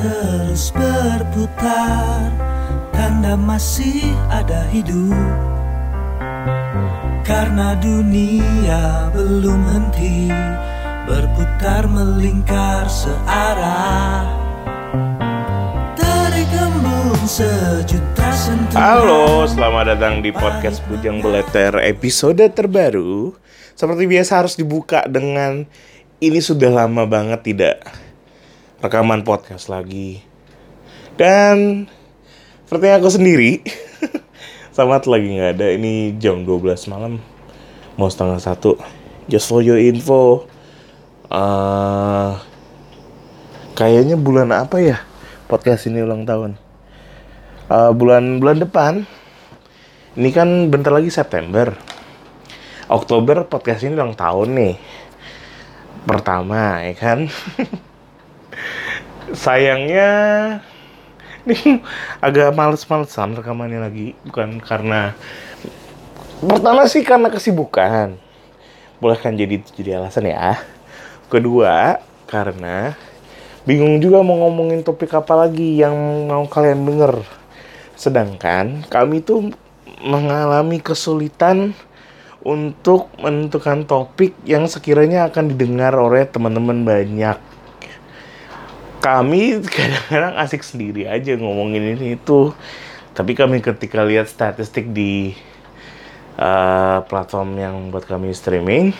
terus berputar Tanda masih ada hidup. Karena dunia belum henti Berputar melingkar searah. Tarik embun sejuta sentuhan Halo, selamat datang di podcast Bujang Beleter episode terbaru. Seperti biasa harus dibuka dengan ini sudah lama banget tidak rekaman podcast lagi. Dan seperti aku sendiri, Selamat lagi nggak ada. Ini jam 12 malam, mau setengah satu. Just for your info, uh, kayaknya bulan apa ya podcast ini ulang tahun? Uh, bulan bulan depan. Ini kan bentar lagi September. Oktober podcast ini ulang tahun nih. Pertama, ya kan? Sayangnya ini agak males-malesan rekamannya lagi. Bukan karena pertama sih karena kesibukan. Boleh kan jadi jadi alasan ya. Kedua, karena bingung juga mau ngomongin topik apa lagi yang mau kalian denger. Sedangkan kami tuh mengalami kesulitan untuk menentukan topik yang sekiranya akan didengar oleh teman-teman banyak. Kami kadang-kadang asik sendiri aja ngomongin ini itu. Tapi kami ketika lihat statistik di uh, platform yang buat kami streaming,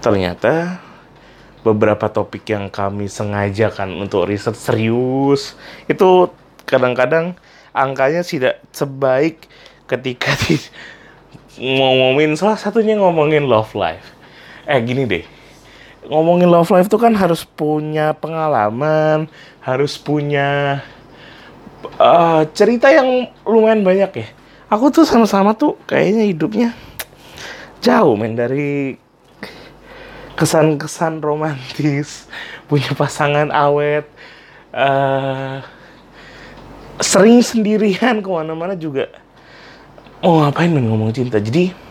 ternyata beberapa topik yang kami sengajakan untuk riset serius itu kadang-kadang angkanya tidak sebaik ketika di ngomongin salah satunya ngomongin love life. Eh gini deh, ngomongin love life tuh kan harus punya pengalaman, harus punya uh, cerita yang lumayan banyak ya. Aku tuh sama-sama tuh kayaknya hidupnya jauh men dari kesan-kesan romantis, punya pasangan awet, uh, sering sendirian ke mana-mana juga. Oh ngapain men ngomong cinta? Jadi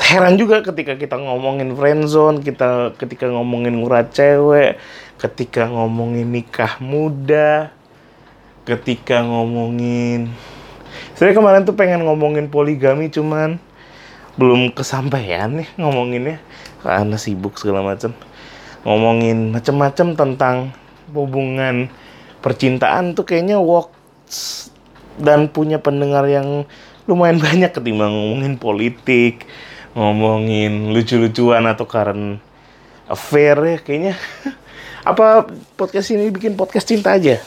heran juga ketika kita ngomongin friendzone, kita ketika ngomongin ngurat cewek, ketika ngomongin nikah muda, ketika ngomongin saya kemarin tuh pengen ngomongin poligami cuman belum kesampaian nih ngomonginnya. Karena sibuk segala macam ngomongin macam-macam tentang hubungan percintaan tuh kayaknya works dan punya pendengar yang lumayan banyak ketimbang ngomongin politik ngomongin lucu-lucuan atau current affair ya kayaknya. Apa podcast ini bikin podcast cinta aja?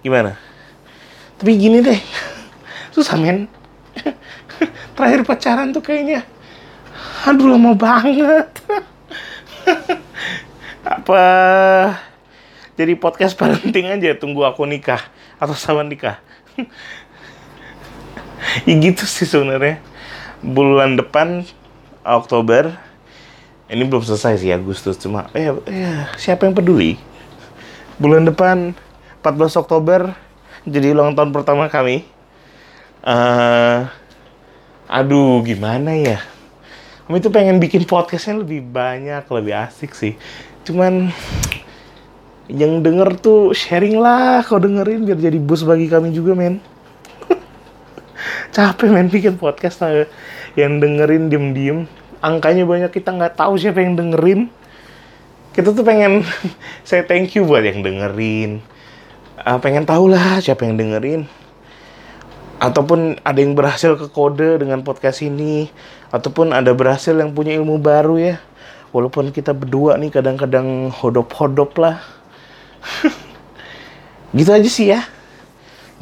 Gimana? Tapi gini deh. Susah men. Terakhir pacaran tuh kayaknya. Aduh lama banget. Apa jadi podcast parenting aja? Tunggu aku nikah atau sama nikah. Ya gitu sih sebenarnya. Bulan depan Oktober. Ini belum selesai sih Agustus. Cuma eh, eh siapa yang peduli? Bulan depan 14 Oktober jadi ulang tahun pertama kami. Uh, aduh gimana ya? Kami tuh pengen bikin podcastnya lebih banyak lebih asik sih. Cuman yang denger tuh sharing lah kau dengerin biar jadi boost bagi kami juga men capek men bikin podcast lah yang dengerin diem-diem angkanya banyak kita nggak tahu siapa yang dengerin. Kita tuh pengen saya thank you buat yang dengerin. Uh, pengen tahu lah siapa yang dengerin. Ataupun ada yang berhasil ke kode dengan podcast ini. Ataupun ada berhasil yang punya ilmu baru ya. Walaupun kita berdua nih kadang-kadang hodop-hodop lah. Gitu aja sih ya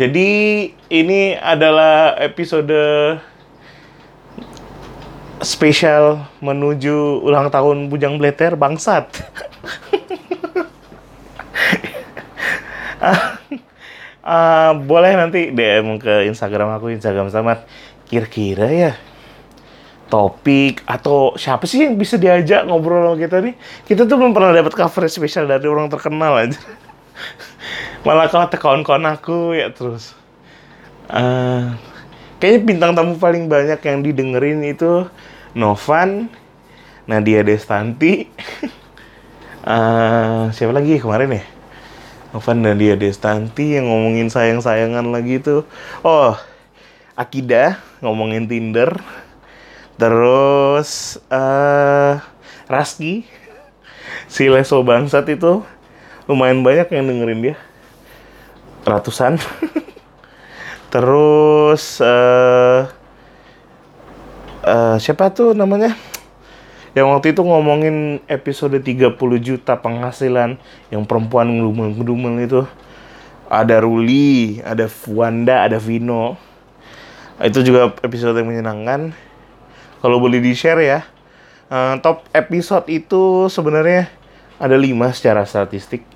jadi ini adalah episode spesial menuju ulang tahun Bujang Bleter Bangsat. uh, boleh nanti DM ke Instagram aku Instagram Samad. Kira-kira ya topik atau siapa sih yang bisa diajak ngobrol sama kita nih? Kita tuh belum pernah dapat cover spesial dari orang terkenal aja malah kalau kawan-kawan aku ya terus uh, kayaknya bintang tamu paling banyak yang didengerin itu Novan Nadia Destanti uh, siapa lagi kemarin ya Novan Nadia Destanti yang ngomongin sayang-sayangan lagi tuh. Oh, Akida ngomongin Tinder. Terus eh Raski si Leso Bangsat itu lumayan banyak yang dengerin dia. Ratusan. Terus eh eh, siapa tuh namanya? Yang waktu itu ngomongin episode 30 juta penghasilan yang perempuan ngedumel-ngedumel itu. Ada Ruli, ada Wanda, ada Vino. Itu juga episode yang menyenangkan. Kalau boleh di-share ya. Eh, top episode itu sebenarnya ada 5 secara statistik.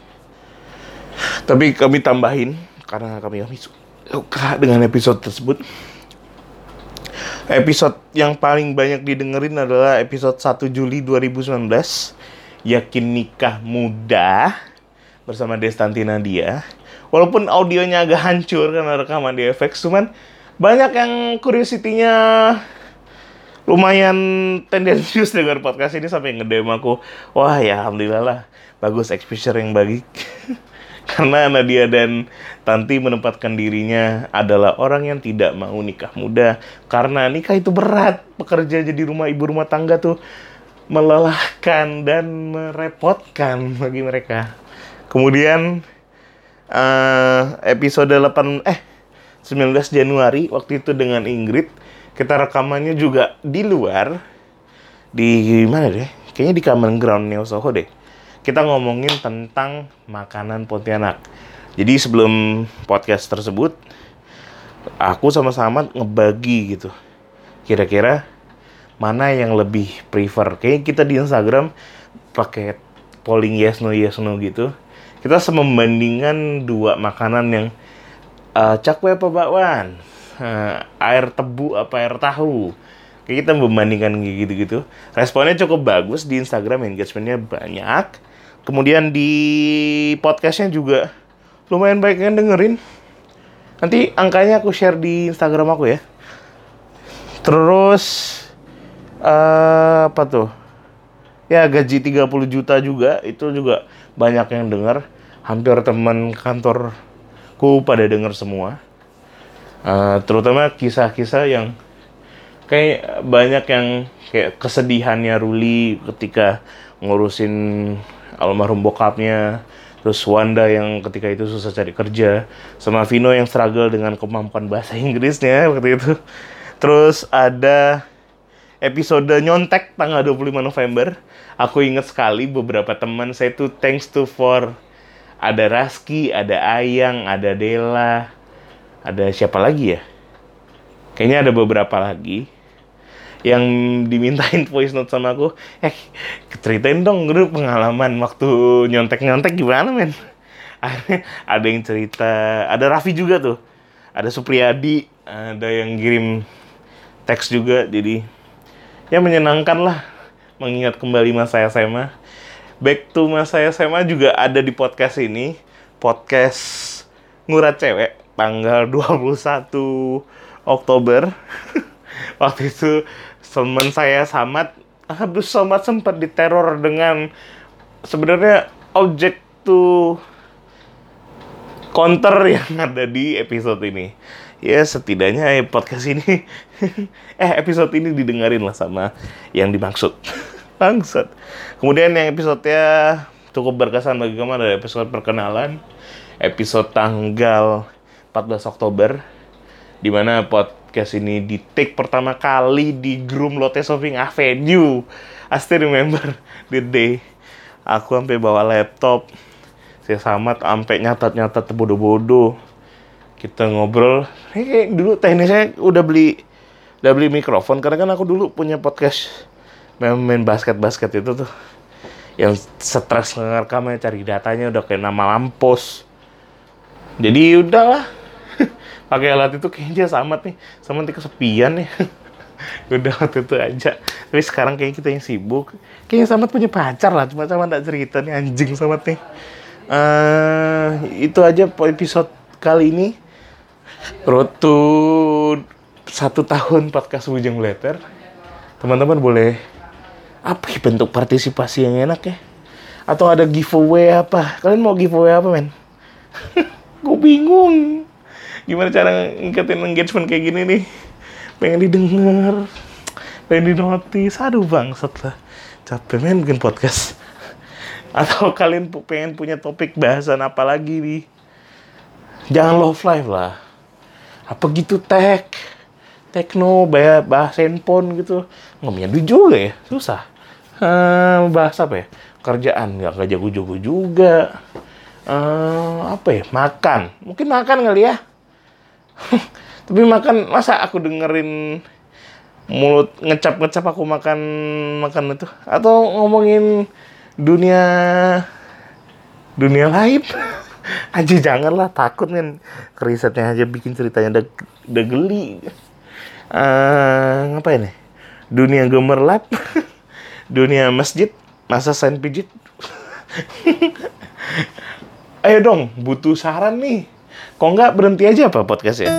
Tapi kami tambahin karena kami kami suka dengan episode tersebut. Episode yang paling banyak didengerin adalah episode 1 Juli 2019 Yakin Nikah Muda bersama Destanti Nadia. Walaupun audionya agak hancur karena rekaman di FX, cuman banyak yang curiosity-nya lumayan tendensius dengan podcast ini sampai nge-DM aku. Wah ya alhamdulillah lah, bagus exposure yang bagi. Karena Nadia dan Tanti menempatkan dirinya adalah orang yang tidak mau nikah muda. Karena nikah itu berat. Pekerja jadi rumah ibu rumah tangga tuh melelahkan dan merepotkan bagi mereka. Kemudian eh, episode 8 eh 19 Januari waktu itu dengan Ingrid kita rekamannya juga di luar di mana deh? Kayaknya di Common Ground Neo Soho deh kita ngomongin tentang makanan Pontianak. Jadi sebelum podcast tersebut, aku sama sama ngebagi gitu. Kira-kira mana yang lebih prefer. Kayaknya kita di Instagram pakai polling yes no yes no gitu. Kita membandingkan dua makanan yang uh, cakwe apa bakwan, uh, air tebu apa air tahu. Kayak kita membandingkan gitu-gitu. Responnya cukup bagus di Instagram, engagementnya banyak. Kemudian di podcastnya juga lumayan baik yang dengerin. Nanti angkanya aku share di Instagram aku ya. Terus uh, apa tuh? Ya gaji 30 juta juga itu juga banyak yang denger. Hampir teman kantorku pada denger semua. Uh, terutama kisah-kisah yang kayak banyak yang kayak kesedihannya Ruli ketika ngurusin almarhum bokapnya. Terus Wanda yang ketika itu susah cari kerja sama Vino yang struggle dengan kemampuan bahasa Inggrisnya waktu itu. Terus ada episode nyontek tanggal 25 November. Aku inget sekali beberapa teman saya tuh thanks to for ada Raski, ada Ayang, ada Dela, ada siapa lagi ya? Kayaknya ada beberapa lagi yang dimintain voice note sama aku, eh ceritain dong dulu pengalaman waktu nyontek-nyontek gimana men? ada yang cerita, ada Raffi juga tuh, ada Supriyadi, ada yang kirim teks juga, jadi ya menyenangkan lah mengingat kembali masa SMA. Back to masa SMA juga ada di podcast ini, podcast Ngurat Cewek, tanggal 21 Oktober. Waktu itu teman saya Samad habis Samad sempat diteror dengan sebenarnya objek tuh counter yang ada di episode ini. Ya setidaknya ya podcast ini eh episode ini didengarin lah sama yang dimaksud. Bangsat. Kemudian yang episodenya cukup berkesan bagi kamu ada episode perkenalan, episode tanggal 14 Oktober di mana podcast ini di take pertama kali di Groom Lotte Shopping Avenue. I still remember the day. Aku sampai bawa laptop. Saya samat sampai nyatat-nyatat bodoh-bodoh. Kita ngobrol. Eh, dulu teknisnya udah beli udah beli mikrofon karena kan aku dulu punya podcast main, main basket-basket itu tuh yang stres ngerekamnya cari datanya udah kayak nama lampos jadi udahlah pakai alat itu kayaknya sama nih sama nanti kesepian nih. Udah waktu itu aja. Tapi sekarang kayak kita yang sibuk. Kayaknya Samat punya pacar lah cuma sama tak cerita nih anjing Samat nih. Uh, itu aja episode kali ini. Road to satu tahun podcast Bujang Letter. Teman-teman boleh apa ya bentuk partisipasi yang enak ya? Atau ada giveaway apa? Kalian mau giveaway apa men? Gue bingung gimana cara ngiketin engagement kayak gini nih? Pengen didengar pengen dinotis. Aduh bangsat lah. Capek men bikin podcast. Atau kalian pengen punya topik bahasan apa lagi nih? Jangan love life lah. Apa gitu tech? Tekno bahas, handphone gitu. Nggak punya duit juga ya? Susah. Eh, bahas apa ya? Kerjaan nggak kerja gue juga. Eh, apa ya? Makan. Mungkin makan kali ya tapi makan masa aku dengerin mulut ngecap ngecap aku makan makan itu? Atau ngomongin dunia dunia lain? Aja janganlah takut kan risetnya aja bikin ceritanya udah udah geli. Eh ngapain ya? Dunia gemerlap dunia masjid masa sain pijit. Ayo dong butuh saran nih kok nggak berhenti aja apa podcast ya